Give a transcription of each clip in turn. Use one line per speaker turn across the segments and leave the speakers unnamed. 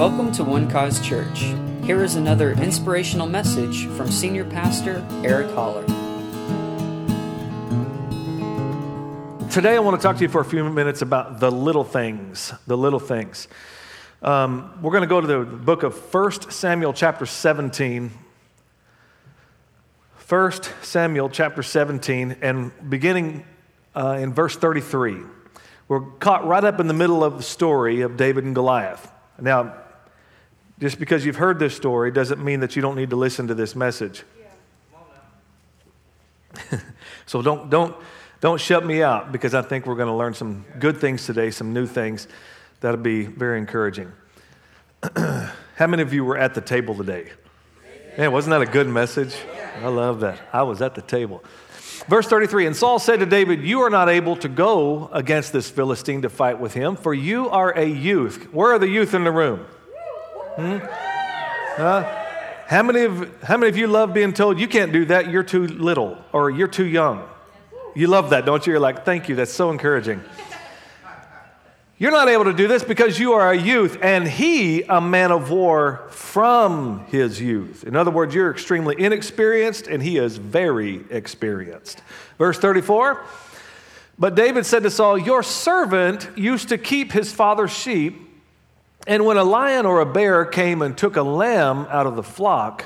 Welcome to One Cause Church. Here is another inspirational message from Senior Pastor Eric Holler.
Today, I want to talk to you for a few minutes about the little things. The little things. Um, we're going to go to the book of 1 Samuel, chapter 17. 1 Samuel, chapter 17, and beginning uh, in verse 33. We're caught right up in the middle of the story of David and Goliath. Now, just because you've heard this story doesn't mean that you don't need to listen to this message. so don't, don't, don't shut me out because I think we're going to learn some good things today, some new things. That'll be very encouraging. How many of you were at the table today? Man, wasn't that a good message? I love that. I was at the table. Verse 33 And Saul said to David, You are not able to go against this Philistine to fight with him, for you are a youth. Where are the youth in the room? Hmm? How many, of, how many of you love being told you can't do that, you're too little, or you're too young? You love that, don't you? You're like, thank you, that's so encouraging. You're not able to do this because you are a youth, and he a man of war from his youth. In other words, you're extremely inexperienced, and he is very experienced. Verse 34 But David said to Saul, Your servant used to keep his father's sheep. And when a lion or a bear came and took a lamb out of the flock,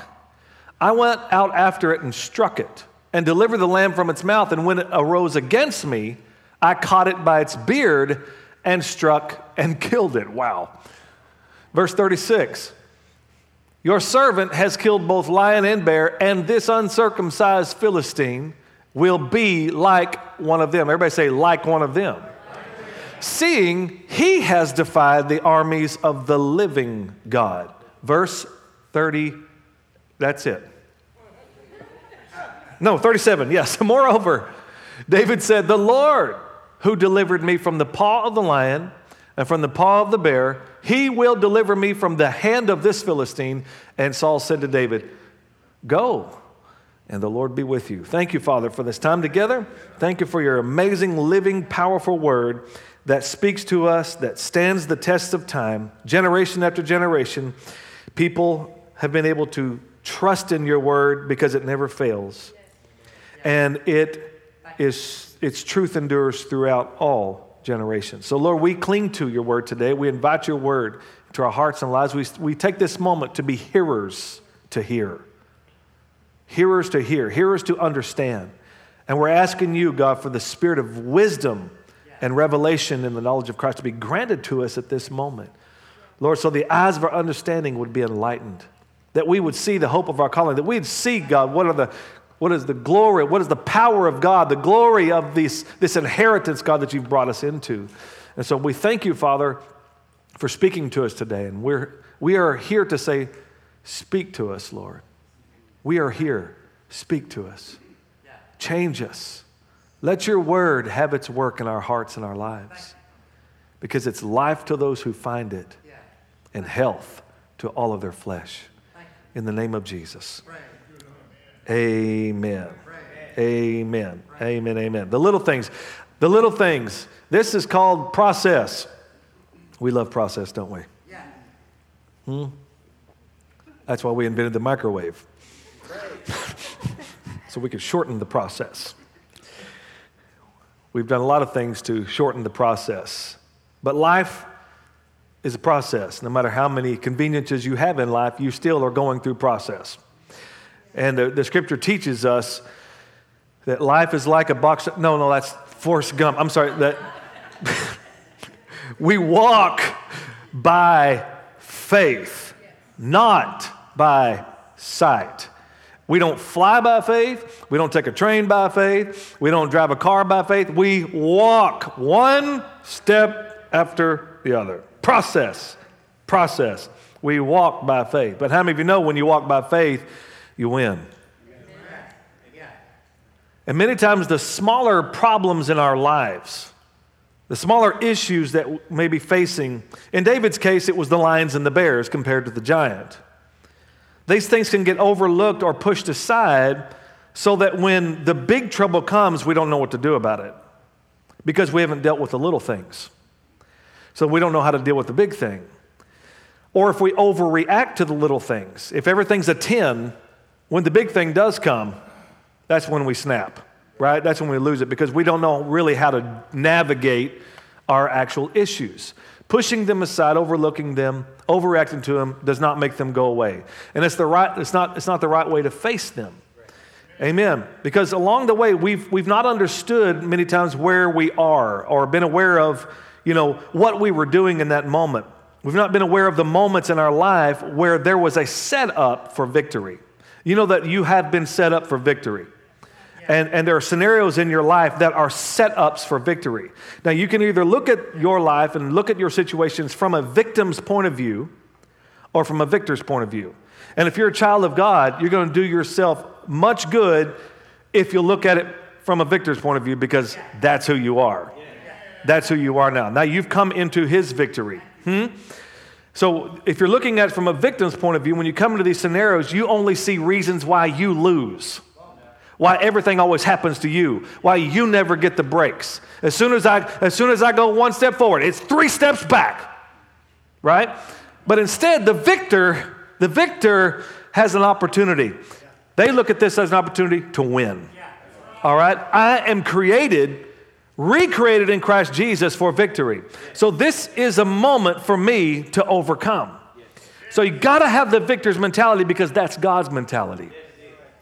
I went out after it and struck it and delivered the lamb from its mouth. And when it arose against me, I caught it by its beard and struck and killed it. Wow. Verse 36 Your servant has killed both lion and bear, and this uncircumcised Philistine will be like one of them. Everybody say, like one of them seeing he has defied the armies of the living God. Verse 30, that's it. No, 37, yes. Moreover, David said, The Lord who delivered me from the paw of the lion and from the paw of the bear, he will deliver me from the hand of this Philistine. And Saul said to David, Go, and the Lord be with you. Thank you, Father, for this time together. Thank you for your amazing, living, powerful word that speaks to us, that stands the test of time, generation after generation. People have been able to trust in your word because it never fails. And it is its truth endures throughout all generations. So Lord, we cling to your word today. We invite your word to our hearts and lives. We, we take this moment to be hearers to hear. Hearers to hear, hearers to understand. And we're asking you, God, for the spirit of wisdom and revelation in the knowledge of Christ to be granted to us at this moment. Lord, so the eyes of our understanding would be enlightened, that we would see the hope of our calling, that we'd see, God, what are the what is the glory, what is the power of God, the glory of this, this inheritance, God, that you've brought us into. And so we thank you, Father, for speaking to us today. And we're, we are here to say, Speak to us, Lord. We are here. Speak to us. Change us. Let your word have its work in our hearts and our lives because it's life to those who find it and health to all of their flesh. In the name of Jesus. Amen. Amen. Amen. Amen. The little things. The little things. This is called process. We love process, don't we? Hmm? That's why we invented the microwave. so we could shorten the process. We've done a lot of things to shorten the process. But life is a process. No matter how many conveniences you have in life, you still are going through process. And the, the scripture teaches us that life is like a box. Of, no, no, that's Forrest Gump. I'm sorry. That we walk by faith, not by sight. We don't fly by faith. We don't take a train by faith. We don't drive a car by faith. We walk one step after the other. Process. Process. We walk by faith. But how many of you know when you walk by faith, you win? And many times, the smaller problems in our lives, the smaller issues that may be facing, in David's case, it was the lions and the bears compared to the giant. These things can get overlooked or pushed aside so that when the big trouble comes, we don't know what to do about it because we haven't dealt with the little things. So we don't know how to deal with the big thing. or if we overreact to the little things. If everything's a 10, when the big thing does come, that's when we snap, right? That's when we lose it because we don't know really how to navigate our actual issues. Pushing them aside, overlooking them, overreacting to them does not make them go away. And it's, the right, it's, not, it's not the right way to face them. Amen. Because along the way, we've, we've not understood many times where we are or been aware of, you know, what we were doing in that moment. We've not been aware of the moments in our life where there was a setup for victory. You know that you have been set up for victory. And, and there are scenarios in your life that are setups for victory. Now, you can either look at your life and look at your situations from a victim's point of view or from a victor's point of view. And if you're a child of God, you're going to do yourself much good if you look at it from a victor's point of view because that's who you are. That's who you are now. Now you've come into his victory. Hmm? So if you're looking at it from a victim's point of view, when you come into these scenarios, you only see reasons why you lose. Why everything always happens to you. Why you never get the breaks. As soon as I as soon as I go one step forward, it's three steps back. Right? But instead, the victor, the victor has an opportunity. They look at this as an opportunity to win. All right? I am created recreated in Christ Jesus for victory. So this is a moment for me to overcome. So you got to have the victor's mentality because that's God's mentality.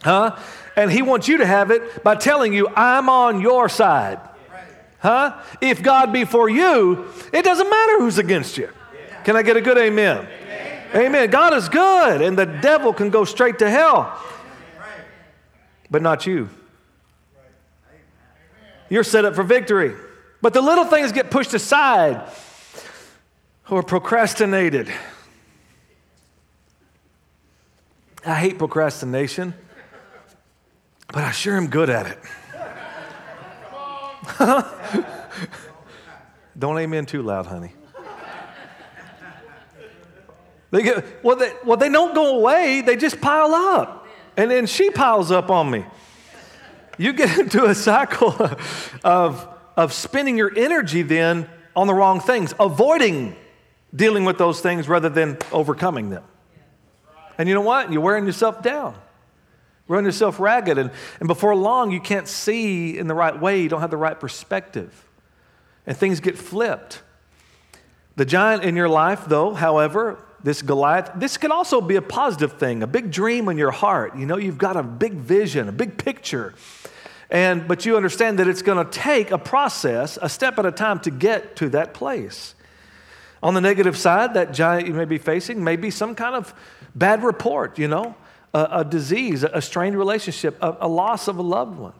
Huh? And he wants you to have it by telling you, I'm on your side. Huh? If God be for you, it doesn't matter who's against you. Can I get a good amen? Amen. God is good, and the devil can go straight to hell, but not you. You're set up for victory. But the little things get pushed aside or procrastinated. I hate procrastination, but I sure am good at it. Don't amen too loud, honey. They get, well, they, well, they don't go away, they just pile up. And then she piles up on me you get into a cycle of, of spending your energy then on the wrong things, avoiding dealing with those things rather than overcoming them. And you know what? You're wearing yourself down, running yourself ragged. And, and before long, you can't see in the right way. You don't have the right perspective. And things get flipped. The giant in your life, though, however, this Goliath, this can also be a positive thing, a big dream in your heart. You know, you've got a big vision, a big picture. And but you understand that it's going to take a process, a step at a time to get to that place. On the negative side, that giant you may be facing may be some kind of bad report, you know, a, a disease, a strained relationship, a, a loss of a loved one,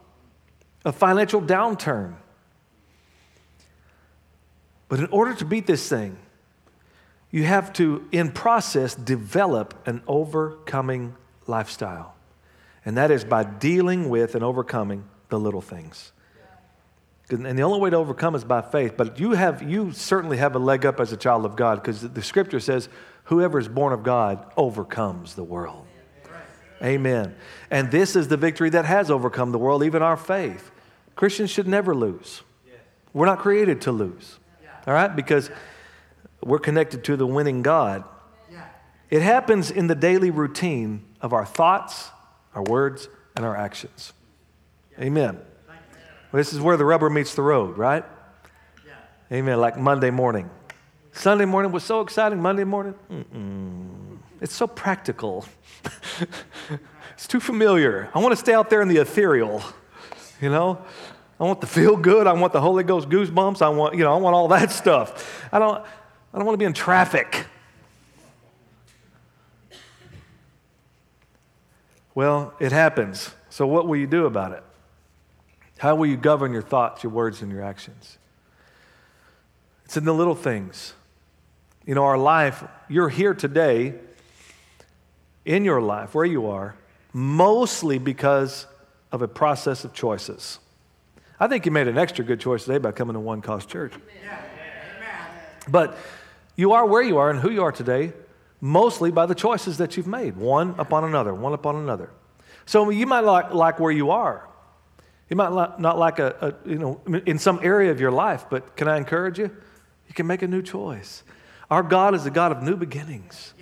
a financial downturn. But in order to beat this thing, you have to, in process, develop an overcoming lifestyle. And that is by dealing with and overcoming the little things. And the only way to overcome is by faith. But you, have, you certainly have a leg up as a child of God because the scripture says, whoever is born of God overcomes the world. Amen. And this is the victory that has overcome the world, even our faith. Christians should never lose. We're not created to lose. All right? Because we're connected to the winning God. It happens in the daily routine of our thoughts, our words, and our actions. Amen. This is where the rubber meets the road, right? Amen. Like Monday morning. Sunday morning was so exciting. Monday morning, Mm-mm. It's so practical. it's too familiar. I want to stay out there in the ethereal, you know? I want the feel good. I want the Holy Ghost goosebumps. I want, you know, I want all that stuff. I don't, I don't want to be in traffic. Well, it happens. So, what will you do about it? How will you govern your thoughts, your words, and your actions? It's in the little things. You know, our life, you're here today in your life, where you are, mostly because of a process of choices. I think you made an extra good choice today by coming to One Cause Church. But you are where you are and who you are today, mostly by the choices that you've made, one upon another, one upon another. So you might like, like where you are. You might not like a, a, you know, in some area of your life, but can I encourage you? You can make a new choice. Our God is a God of new beginnings.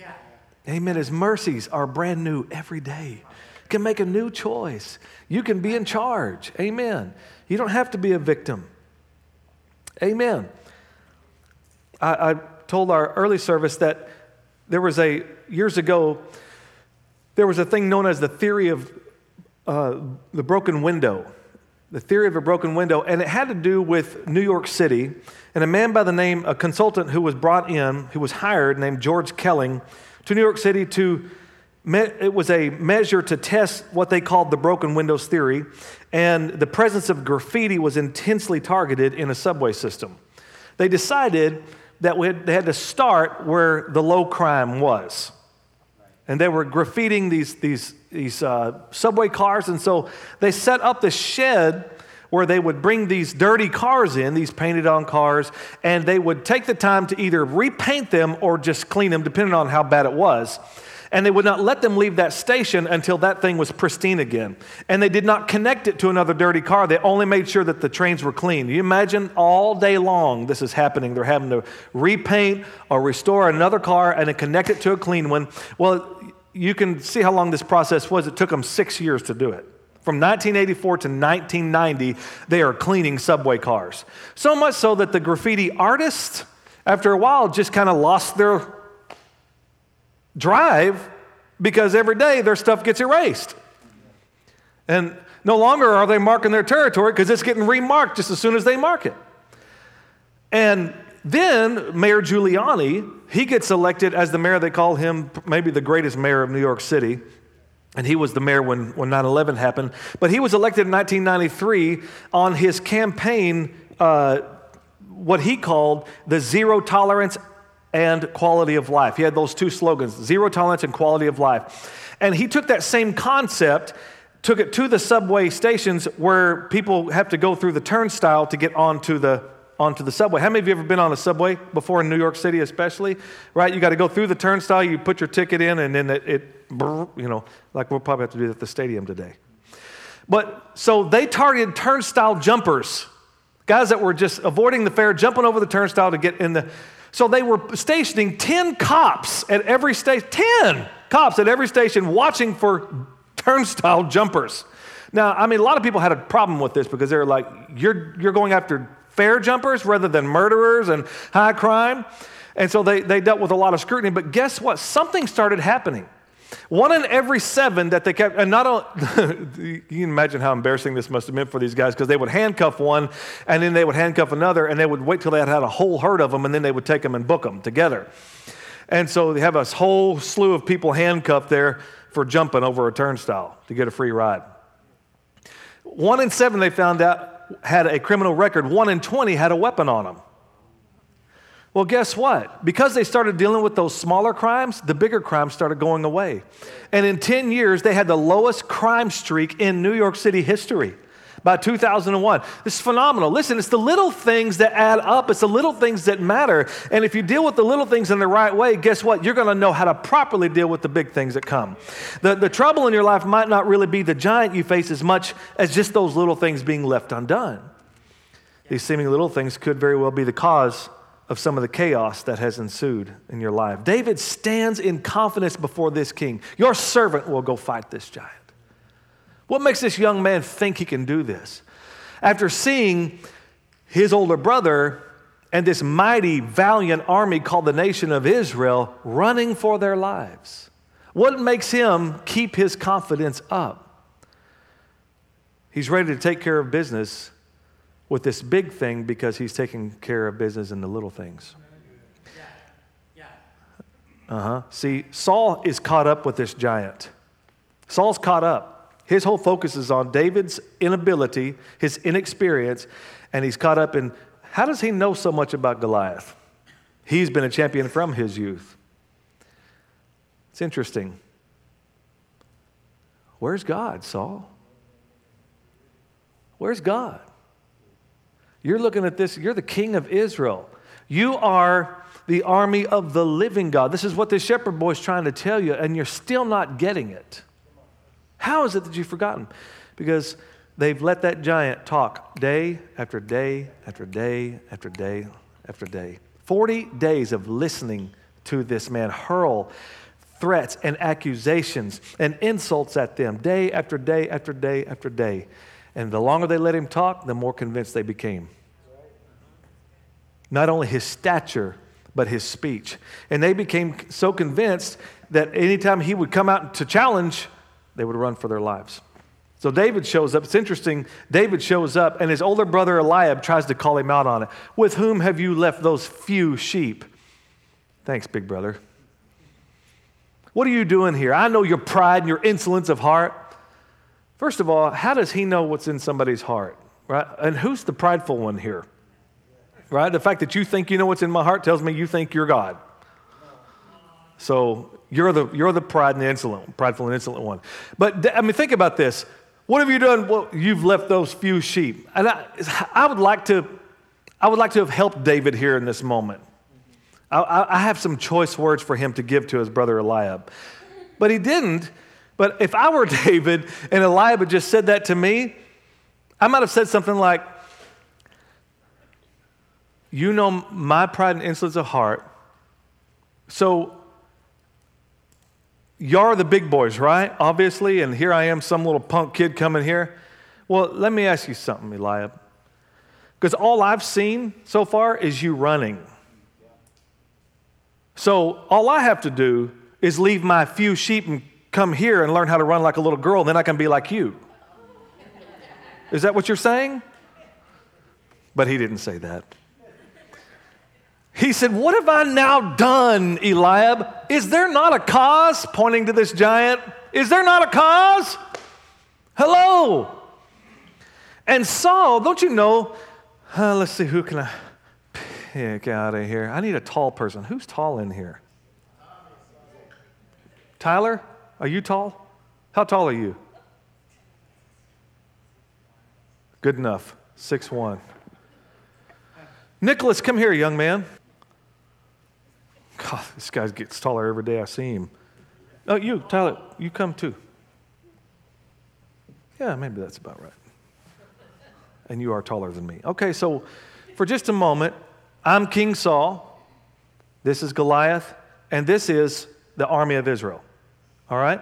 Amen. His mercies are brand new every day. You can make a new choice. You can be in charge. Amen. You don't have to be a victim. Amen. I, I told our early service that there was a, years ago, there was a thing known as the theory of uh, the broken window. The theory of a broken window, and it had to do with New York City. And a man by the name, a consultant who was brought in, who was hired, named George Kelling, to New York City to it was a measure to test what they called the broken windows theory, and the presence of graffiti was intensely targeted in a subway system. They decided that they had to start where the low crime was. And they were graffitiing these, these, these uh, subway cars, and so they set up this shed where they would bring these dirty cars in, these painted on cars, and they would take the time to either repaint them or just clean them, depending on how bad it was and they would not let them leave that station until that thing was pristine again. And they did not connect it to another dirty car. They only made sure that the trains were clean. You imagine all day long this is happening. They're having to repaint or restore another car and then connect it to a clean one. Well, you can see how long this process was. It took them six years to do it. From 1984 to 1990, they are cleaning subway cars. So much so that the graffiti artists, after a while, just kind of lost their drive because every day their stuff gets erased. And no longer are they marking their territory because it's getting remarked just as soon as they mark it. And then Mayor Giuliani, he gets elected as the mayor, they call him maybe the greatest mayor of New York City. And he was the mayor when, when 9 11 happened. But he was elected in 1993 on his campaign, uh, what he called the zero tolerance and quality of life. He had those two slogans zero tolerance and quality of life. And he took that same concept, took it to the subway stations where people have to go through the turnstile to get onto the onto the subway. How many of you ever been on a subway before in New York City, especially? Right? You got to go through the turnstile, you put your ticket in, and then it, it you know, like we'll probably have to do at the stadium today. But so they targeted turnstile jumpers, guys that were just avoiding the fare, jumping over the turnstile to get in the. So they were stationing 10 cops at every station, 10 cops at every station watching for turnstile jumpers. Now, I mean, a lot of people had a problem with this because they're like, you're, you're going after fare jumpers rather than murderers and high crime. And so they, they dealt with a lot of scrutiny. But guess what? Something started happening. One in every seven that they kept, and not only, you can imagine how embarrassing this must have been for these guys because they would handcuff one and then they would handcuff another and they would wait till they had had a whole herd of them and then they would take them and book them together. And so they have a whole slew of people handcuffed there for jumping over a turnstile to get a free ride. One in seven they found out had a criminal record, one in 20 had a weapon on them. Well, guess what? Because they started dealing with those smaller crimes, the bigger crimes started going away. And in 10 years, they had the lowest crime streak in New York City history by 2001. This is phenomenal. Listen, it's the little things that add up, it's the little things that matter. And if you deal with the little things in the right way, guess what? You're going to know how to properly deal with the big things that come. The, the trouble in your life might not really be the giant you face as much as just those little things being left undone. These seeming little things could very well be the cause of some of the chaos that has ensued in your life. David stands in confidence before this king. Your servant will go fight this giant. What makes this young man think he can do this? After seeing his older brother and this mighty, valiant army called the nation of Israel running for their lives, what makes him keep his confidence up? He's ready to take care of business with this big thing because he's taking care of business in the little things. Uh huh. See, Saul is caught up with this giant. Saul's caught up. His whole focus is on David's inability, his inexperience, and he's caught up in how does he know so much about Goliath? He's been a champion from his youth. It's interesting. Where's God, Saul? Where's God? You're looking at this, you're the king of Israel. You are the army of the living God. This is what the shepherd boy is trying to tell you, and you're still not getting it. How is it that you've forgotten? Because they've let that giant talk day after day after day after day after day. 40 days of listening to this man hurl threats and accusations and insults at them day after day after day after day. And the longer they let him talk, the more convinced they became. Not only his stature, but his speech. And they became so convinced that anytime he would come out to challenge, they would run for their lives. So David shows up. It's interesting. David shows up, and his older brother Eliab tries to call him out on it. With whom have you left those few sheep? Thanks, big brother. What are you doing here? I know your pride and your insolence of heart. First of all, how does he know what's in somebody's heart? Right? And who's the prideful one here? Right? The fact that you think you know what's in my heart tells me you think you're God. So you're the, you're the pride and insolent, prideful and insolent one. But I mean, think about this. What have you done? Well, you've left those few sheep. And I, I, would like to, I would like to have helped David here in this moment. I, I have some choice words for him to give to his brother Eliab. But he didn't. But if I were David and Eliab had just said that to me, I might have said something like, You know my pride and insolence of heart. So you're the big boys, right? Obviously, and here I am, some little punk kid coming here. Well, let me ask you something, Eliab. Because all I've seen so far is you running. So all I have to do is leave my few sheep and come here and learn how to run like a little girl, and then I can be like you. Is that what you're saying? But he didn't say that. He said, What have I now done, Eliab? Is there not a cause? Pointing to this giant. Is there not a cause? Hello. And Saul, don't you know? Uh, let's see, who can I pick out of here? I need a tall person. Who's tall in here? Tyler, are you tall? How tall are you? Good enough. Six one. Nicholas, come here, young man. God, this guy gets taller every day I see him. Oh, you, Tyler, you come too. Yeah, maybe that's about right. And you are taller than me. Okay, so for just a moment, I'm King Saul. This is Goliath, and this is the army of Israel. All right?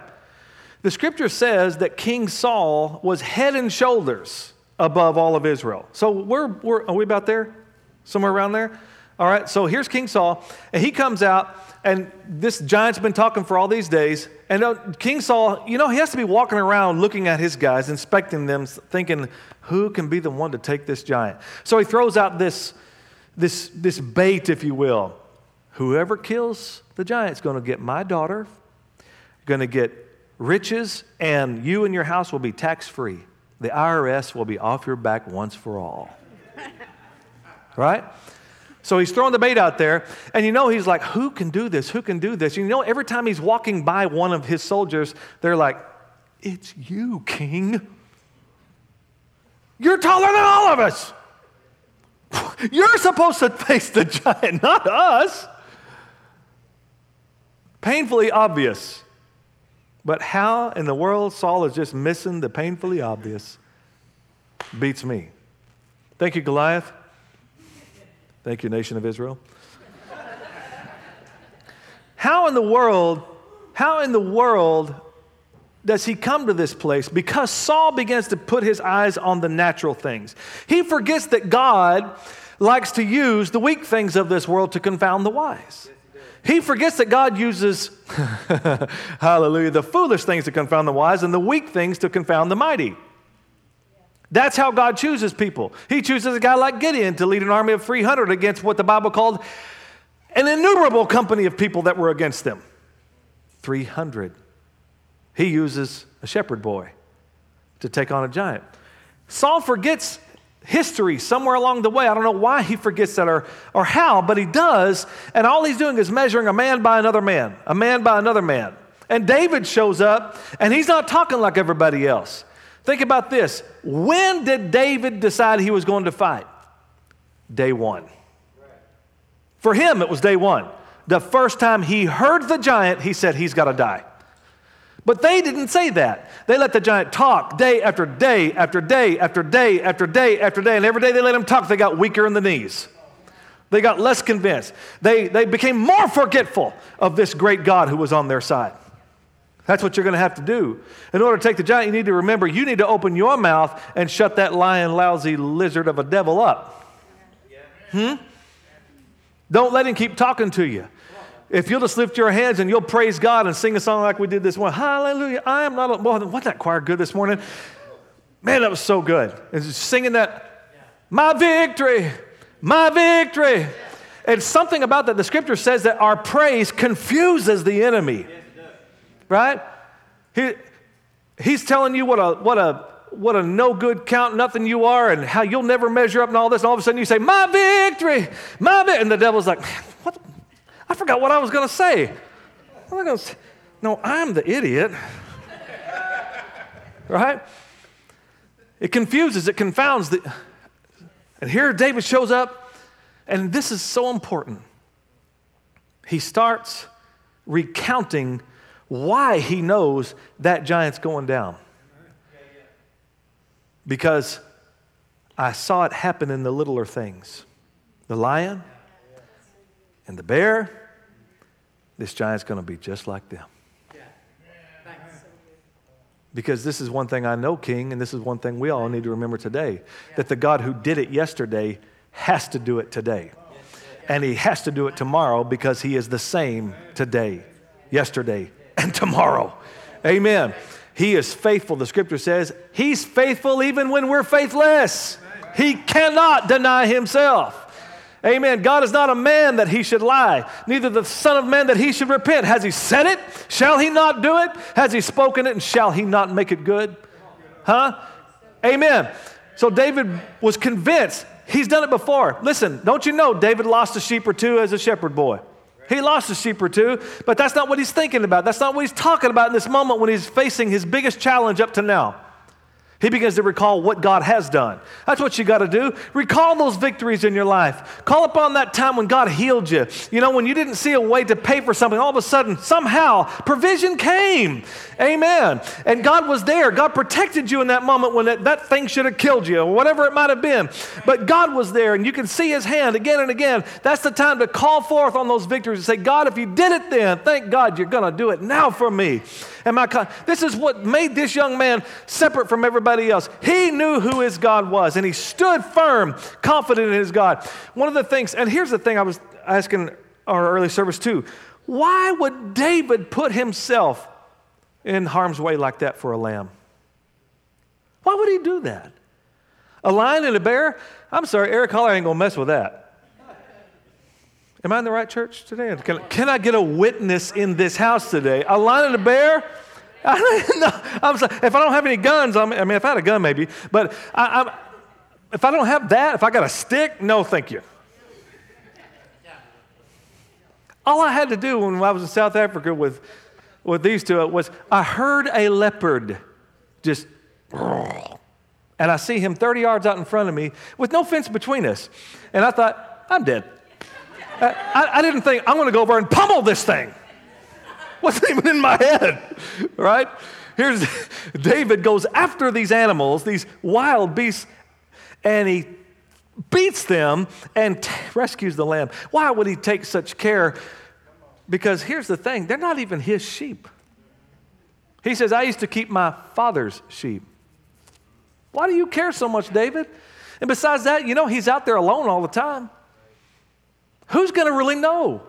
The scripture says that King Saul was head and shoulders above all of Israel. So we're, we're are we about there? Somewhere around there? All right, so here's King Saul, and he comes out, and this giant's been talking for all these days. And uh, King Saul, you know, he has to be walking around looking at his guys, inspecting them, thinking, who can be the one to take this giant? So he throws out this, this, this bait, if you will. Whoever kills the giant is going to get my daughter, going to get riches, and you and your house will be tax free. The IRS will be off your back once for all. right? So he's throwing the bait out there, and you know, he's like, Who can do this? Who can do this? You know, every time he's walking by one of his soldiers, they're like, It's you, king. You're taller than all of us. You're supposed to face the giant, not us. Painfully obvious. But how in the world Saul is just missing the painfully obvious beats me. Thank you, Goliath. Thank you, nation of Israel. how in the world, how in the world does he come to this place? Because Saul begins to put his eyes on the natural things. He forgets that God likes to use the weak things of this world to confound the wise. He forgets that God uses, hallelujah, the foolish things to confound the wise and the weak things to confound the mighty. That's how God chooses people. He chooses a guy like Gideon to lead an army of 300 against what the Bible called an innumerable company of people that were against them. 300. He uses a shepherd boy to take on a giant. Saul forgets history somewhere along the way. I don't know why he forgets that or, or how, but he does. And all he's doing is measuring a man by another man, a man by another man. And David shows up, and he's not talking like everybody else. Think about this. When did David decide he was going to fight? Day one. For him, it was day one. The first time he heard the giant, he said, He's got to die. But they didn't say that. They let the giant talk day after day after day after day after day after day. And every day they let him talk, they got weaker in the knees. They got less convinced. They, they became more forgetful of this great God who was on their side. That's what you're going to have to do. In order to take the giant, you need to remember you need to open your mouth and shut that lying, lousy lizard of a devil up. Hmm? Don't let him keep talking to you. If you'll just lift your hands and you'll praise God and sing a song like we did this one, Hallelujah, I am not a. Well, wasn't that choir good this morning? Man, that was so good. And singing that, my victory, my victory. And something about that, the scripture says that our praise confuses the enemy. Right? He, he's telling you what a, what a, what a no good count, nothing you are, and how you'll never measure up, and all this. And all of a sudden you say, My victory, my victory. And the devil's like, What? I forgot what I was going to say. What am I going to say? No, I'm the idiot. right? It confuses, it confounds. The, and here David shows up, and this is so important. He starts recounting why he knows that giant's going down. Because I saw it happen in the littler things the lion and the bear. This giant's going to be just like them. Because this is one thing I know, King, and this is one thing we all need to remember today that the God who did it yesterday has to do it today. And he has to do it tomorrow because he is the same today, yesterday, and tomorrow. Amen. He is faithful. The scripture says he's faithful even when we're faithless. He cannot deny himself. Amen. God is not a man that he should lie, neither the Son of Man that he should repent. Has he said it? Shall he not do it? Has he spoken it? And shall he not make it good? Huh? Amen. So David was convinced he's done it before. Listen, don't you know David lost a sheep or two as a shepherd boy? He lost a sheep or two, but that's not what he's thinking about. That's not what he's talking about in this moment when he's facing his biggest challenge up to now. He begins to recall what God has done. That's what you got to do. Recall those victories in your life. Call upon that time when God healed you. You know, when you didn't see a way to pay for something, all of a sudden, somehow, provision came. Amen. And God was there. God protected you in that moment when that, that thing should have killed you or whatever it might have been. But God was there and you can see his hand again and again. That's the time to call forth on those victories and say, God, if you did it then, thank God you're going to do it now for me. And my, this is what made this young man separate from everybody else. He knew who his God was, and he stood firm, confident in his God. One of the things, and here's the thing I was asking our early service too why would David put himself in harm's way like that for a lamb? Why would he do that? A lion and a bear? I'm sorry, Eric Holler ain't gonna mess with that. Am I in the right church today? Can, can I get a witness in this house today? A lion and a bear? I'm sorry. If I don't have any guns, I'm, i mean, if I had a gun, maybe, but I, if I don't have that, if I got a stick, no, thank you. All I had to do when I was in South Africa with, with these two uh, was I heard a leopard just, and I see him 30 yards out in front of me with no fence between us. And I thought, I'm dead. I, I didn't think, I'm going to go over and pummel this thing. Wasn't even in my head, right? Here's David goes after these animals, these wild beasts, and he beats them and t- rescues the lamb. Why would he take such care? Because here's the thing they're not even his sheep. He says, I used to keep my father's sheep. Why do you care so much, David? And besides that, you know, he's out there alone all the time. Who's going to really know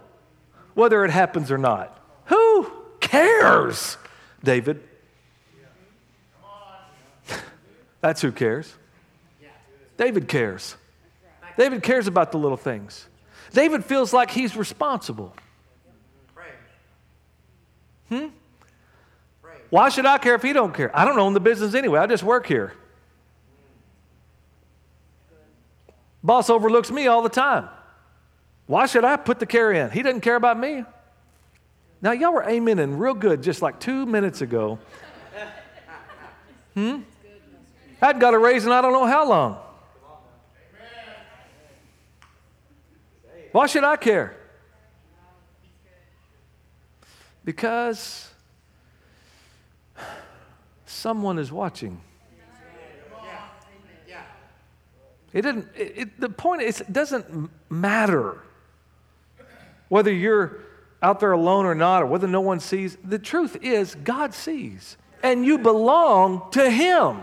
whether it happens or not? Who cares, David? That's who cares. David cares. David cares about the little things. David feels like he's responsible. Hmm? Why should I care if he don't care? I don't own the business anyway. I just work here. Boss overlooks me all the time. Why should I put the care in? He doesn't care about me. Now, y'all were amening real good just like two minutes ago. Hmm? I hadn't got a raise in I don't know how long. Why should I care? Because someone is watching. It didn't, it, it, the point is, it doesn't matter whether you're out there alone or not, or whether no one sees. The truth is, God sees, and you belong to Him.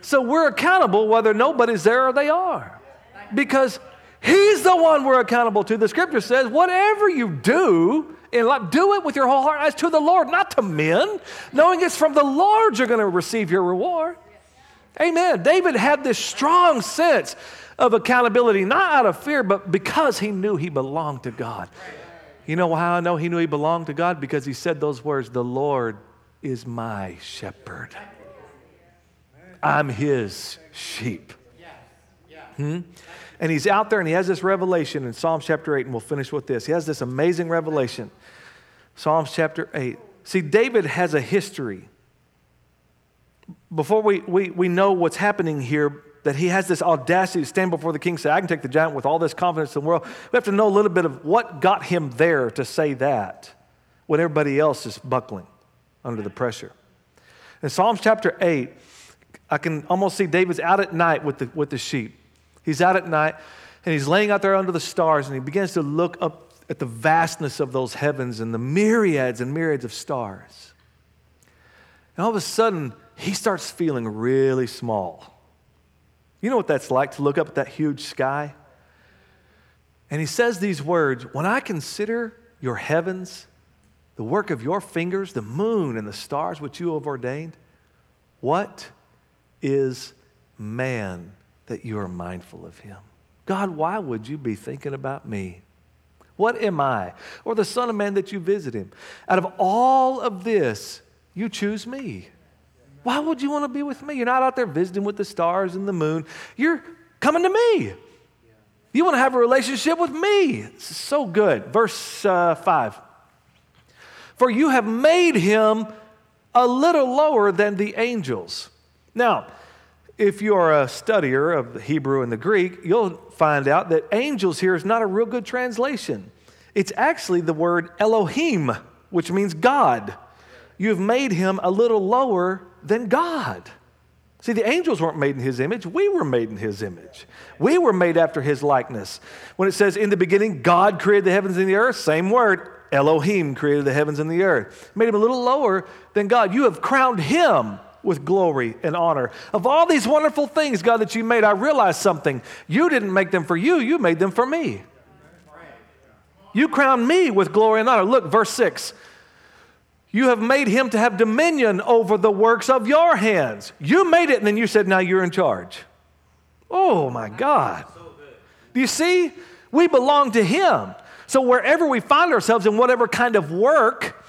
So we're accountable whether nobody's there or they are. Because He's the one we're accountable to. The scripture says, whatever you do in life, do it with your whole heart as to the Lord, not to men, knowing it's from the Lord you're going to receive your reward. Amen. David had this strong sense of accountability, not out of fear, but because he knew he belonged to God. You know how I know he knew he belonged to God? Because he said those words The Lord is my shepherd. I'm his sheep. Hmm? And he's out there and he has this revelation in Psalms chapter 8, and we'll finish with this. He has this amazing revelation. Psalms chapter 8. See, David has a history. Before we, we, we know what's happening here, that he has this audacity to stand before the king and say, I can take the giant with all this confidence in the world. We have to know a little bit of what got him there to say that when everybody else is buckling under the pressure. In Psalms chapter 8, I can almost see David's out at night with the, with the sheep. He's out at night and he's laying out there under the stars and he begins to look up at the vastness of those heavens and the myriads and myriads of stars. And all of a sudden, he starts feeling really small. You know what that's like to look up at that huge sky? And he says these words When I consider your heavens, the work of your fingers, the moon and the stars which you have ordained, what is man that you are mindful of him? God, why would you be thinking about me? What am I? Or the Son of Man that you visit him? Out of all of this, you choose me. Why would you want to be with me? You're not out there visiting with the stars and the moon. You're coming to me. You want to have a relationship with me. This is so good. Verse uh, 5. For you have made him a little lower than the angels. Now, if you're a studier of the Hebrew and the Greek, you'll find out that angels here is not a real good translation. It's actually the word Elohim, which means God. You've made him a little lower than God. See, the angels weren't made in his image. We were made in his image. We were made after his likeness. When it says, in the beginning, God created the heavens and the earth, same word, Elohim created the heavens and the earth. Made him a little lower than God. You have crowned him with glory and honor. Of all these wonderful things, God, that you made, I realized something. You didn't make them for you, you made them for me. You crowned me with glory and honor. Look, verse 6. You have made him to have dominion over the works of your hands. You made it, and then you said, Now you're in charge. Oh my God. Do you see? We belong to him. So wherever we find ourselves in whatever kind of work,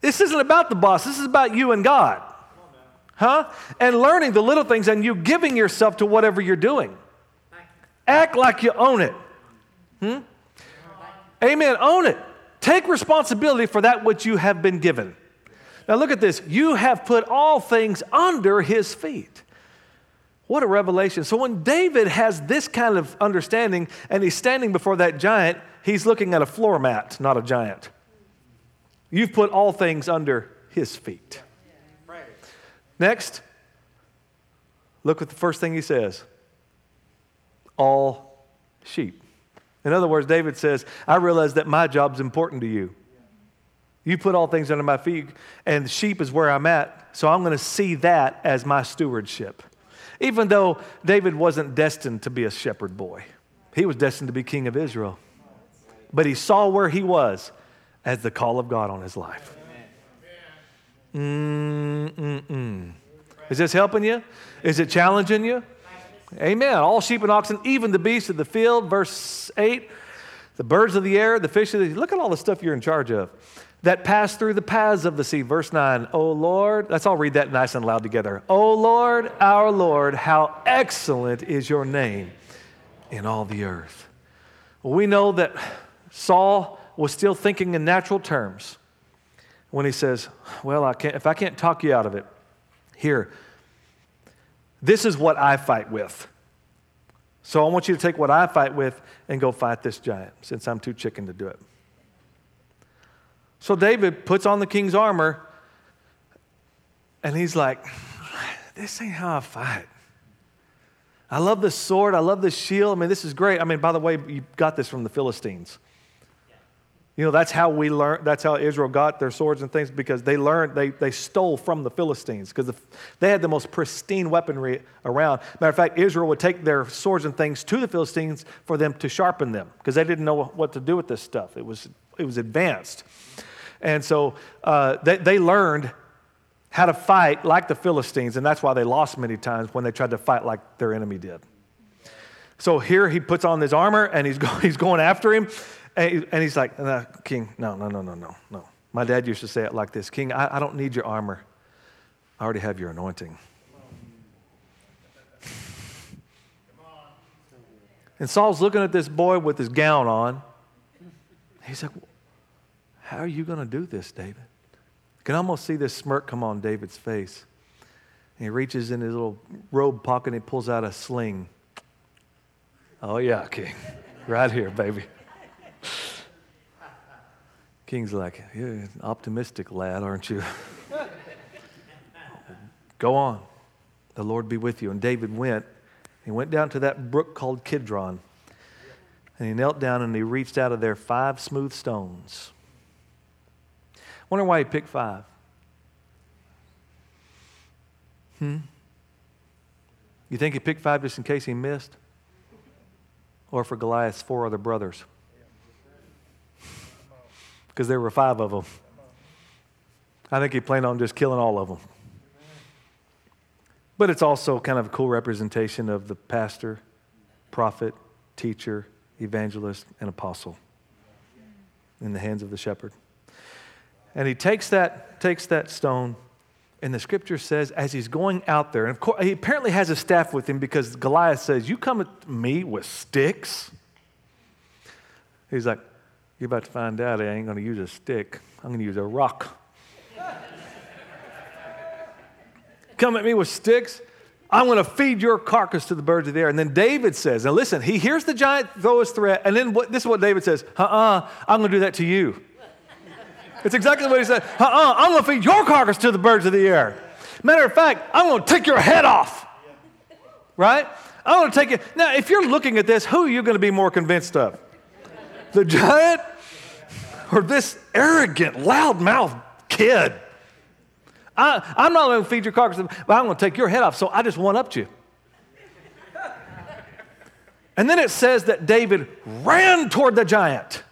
this isn't about the boss, this is about you and God huh? And learning the little things and you giving yourself to whatever you're doing. Act like you own it. Hmm? Amen. Own it. Take responsibility for that which you have been given. Now look at this. You have put all things under his feet. What a revelation. So when David has this kind of understanding and he's standing before that giant, he's looking at a floor mat, not a giant. You've put all things under his feet. Next, look at the first thing he says all sheep. In other words, David says, I realize that my job's important to you. You put all things under my feet, and sheep is where I'm at, so I'm going to see that as my stewardship. Even though David wasn't destined to be a shepherd boy, he was destined to be king of Israel. But he saw where he was as the call of God on his life. Mm-mm-mm. Is this helping you? Is it challenging you? Amen. All sheep and oxen, even the beasts of the field, verse 8, the birds of the air, the fish of the look at all the stuff you're in charge of. That pass through the paths of the sea. Verse 9, O Lord, let's all read that nice and loud together. O Lord, our Lord, how excellent is your name in all the earth. Well, we know that Saul was still thinking in natural terms when he says, Well, I can't, if I can't talk you out of it, here, this is what I fight with. So I want you to take what I fight with and go fight this giant since I'm too chicken to do it. So David puts on the king's armor and he's like, This ain't how I fight. I love this sword. I love this shield. I mean, this is great. I mean, by the way, you got this from the Philistines. You know, that's how we learned, that's how Israel got their swords and things because they learned, they, they stole from the Philistines because the, they had the most pristine weaponry around. Matter of fact, Israel would take their swords and things to the Philistines for them to sharpen them because they didn't know what to do with this stuff. It was, it was advanced. And so uh, they, they learned how to fight like the Philistines, and that's why they lost many times when they tried to fight like their enemy did. So here he puts on his armor and he's, go, he's going after him. And, and he's like, King, no, no, no, no, no, no. My dad used to say it like this King, I, I don't need your armor. I already have your anointing. And Saul's looking at this boy with his gown on. He's like, How are you going to do this, David? You can almost see this smirk come on David's face. And he reaches in his little robe pocket and he pulls out a sling. Oh, yeah, King. Right here, baby. King's like, You're an optimistic lad, aren't you? Go on. The Lord be with you. And David went. He went down to that brook called Kidron. And he knelt down and he reached out of there five smooth stones. Wonder why he picked five. Hmm? You think he picked five just in case he missed? Or for Goliath's four other brothers? Because there were five of them. I think he planned on just killing all of them. But it's also kind of a cool representation of the pastor, prophet, teacher, evangelist, and apostle in the hands of the shepherd. And he takes that, takes that stone, and the scripture says, as he's going out there, and of course, he apparently has a staff with him because Goliath says, You come at me with sticks? He's like, you're about to find out I ain't going to use a stick, I'm going to use a rock. Come at me with sticks. I'm going to feed your carcass to the birds of the air. And then David says, and listen, he hears the giant throw his threat, and then what, this is what David says, uh uh-uh, I'm going to do that to you. It's exactly what he said, uh uh-uh, I'm going to feed your carcass to the birds of the air. Matter of fact, I'm going to take your head off. Right? I'm going to take it. Now, if you're looking at this, who are you going to be more convinced of? The giant or this arrogant, loudmouth kid? I, am not going to feed your carcass, but I'm going to take your head off. So I just one upped you. And then it says that David ran toward the giant.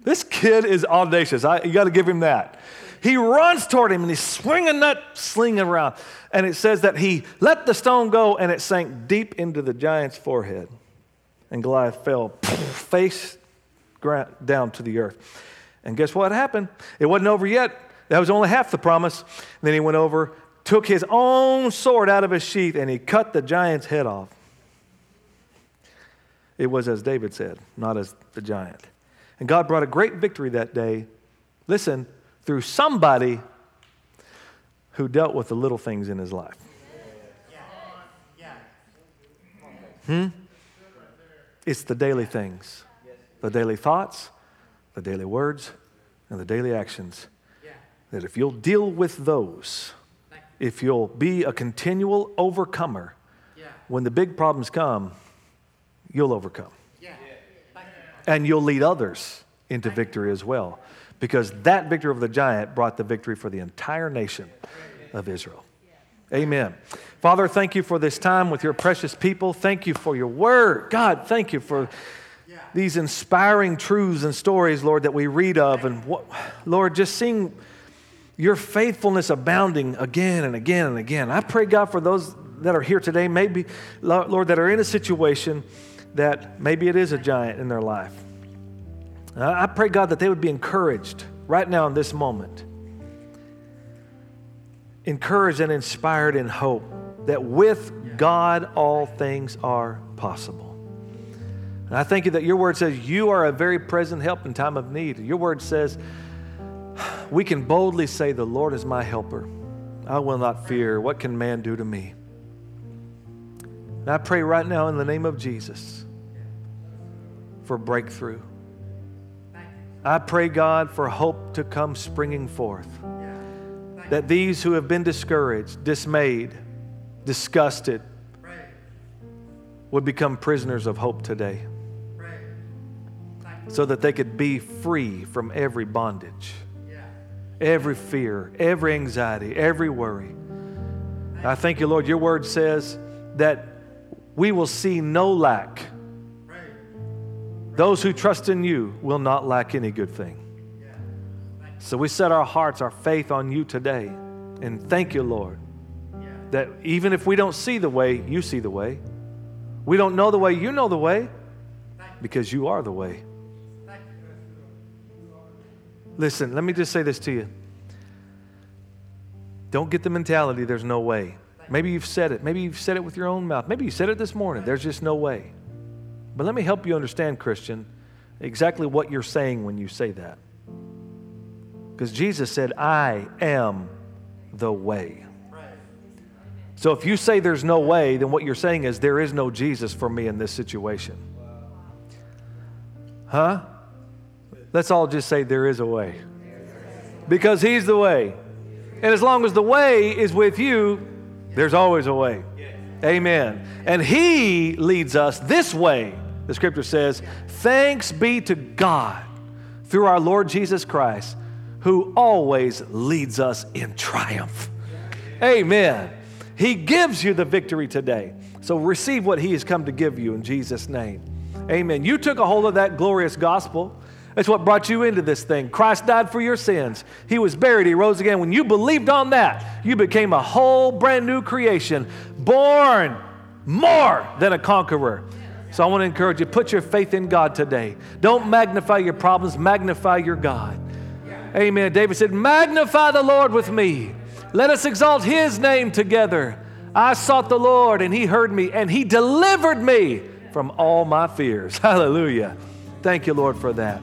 This kid is audacious. I, you got to give him that. He runs toward him and he's swinging that sling around. And it says that he let the stone go and it sank deep into the giant's forehead. And Goliath fell face down to the earth. And guess what happened? It wasn't over yet. That was only half the promise. And then he went over, took his own sword out of his sheath, and he cut the giant's head off. It was as David said, not as the giant. And God brought a great victory that day. Listen, through somebody who dealt with the little things in his life. Hmm? It's the daily things the daily thoughts, the daily words, and the daily actions. That if you'll deal with those, if you'll be a continual overcomer, when the big problems come, you'll overcome. And you'll lead others into victory as well. Because that victory over the giant brought the victory for the entire nation of Israel. Amen. Father, thank you for this time with your precious people. Thank you for your word. God, thank you for these inspiring truths and stories, Lord, that we read of. And what, Lord, just seeing your faithfulness abounding again and again and again. I pray, God, for those that are here today, maybe, Lord, that are in a situation that maybe it is a giant in their life. I pray, God, that they would be encouraged right now in this moment. Encouraged and inspired in hope that with God all things are possible. And I thank you that your word says you are a very present help in time of need. Your word says we can boldly say, The Lord is my helper. I will not fear. What can man do to me? And I pray right now in the name of Jesus for breakthrough. I pray, God, for hope to come springing forth. That these who have been discouraged, dismayed, disgusted, would become prisoners of hope today so that they could be free from every bondage, every fear, every anxiety, every worry. I thank you, Lord. Your word says that we will see no lack. Those who trust in you will not lack any good thing. So we set our hearts, our faith on you today. And thank you, Lord, that even if we don't see the way, you see the way. We don't know the way, you know the way, because you are the way. Listen, let me just say this to you. Don't get the mentality there's no way. Maybe you've said it. Maybe you've said it with your own mouth. Maybe you said it this morning. There's just no way. But let me help you understand, Christian, exactly what you're saying when you say that. Because Jesus said, I am the way. So if you say there's no way, then what you're saying is there is no Jesus for me in this situation. Huh? Let's all just say there is a way. Because He's the way. And as long as the way is with you, there's always a way. Amen. And He leads us this way, the scripture says, thanks be to God through our Lord Jesus Christ, who always leads us in triumph. Amen. He gives you the victory today. So receive what He has come to give you in Jesus' name. Amen. You took a hold of that glorious gospel. That's what brought you into this thing. Christ died for your sins. He was buried. He rose again. When you believed on that, you became a whole brand new creation, born more than a conqueror. So I want to encourage you put your faith in God today. Don't magnify your problems, magnify your God. Amen. David said, Magnify the Lord with me. Let us exalt his name together. I sought the Lord, and he heard me, and he delivered me from all my fears. Hallelujah. Thank you, Lord, for that.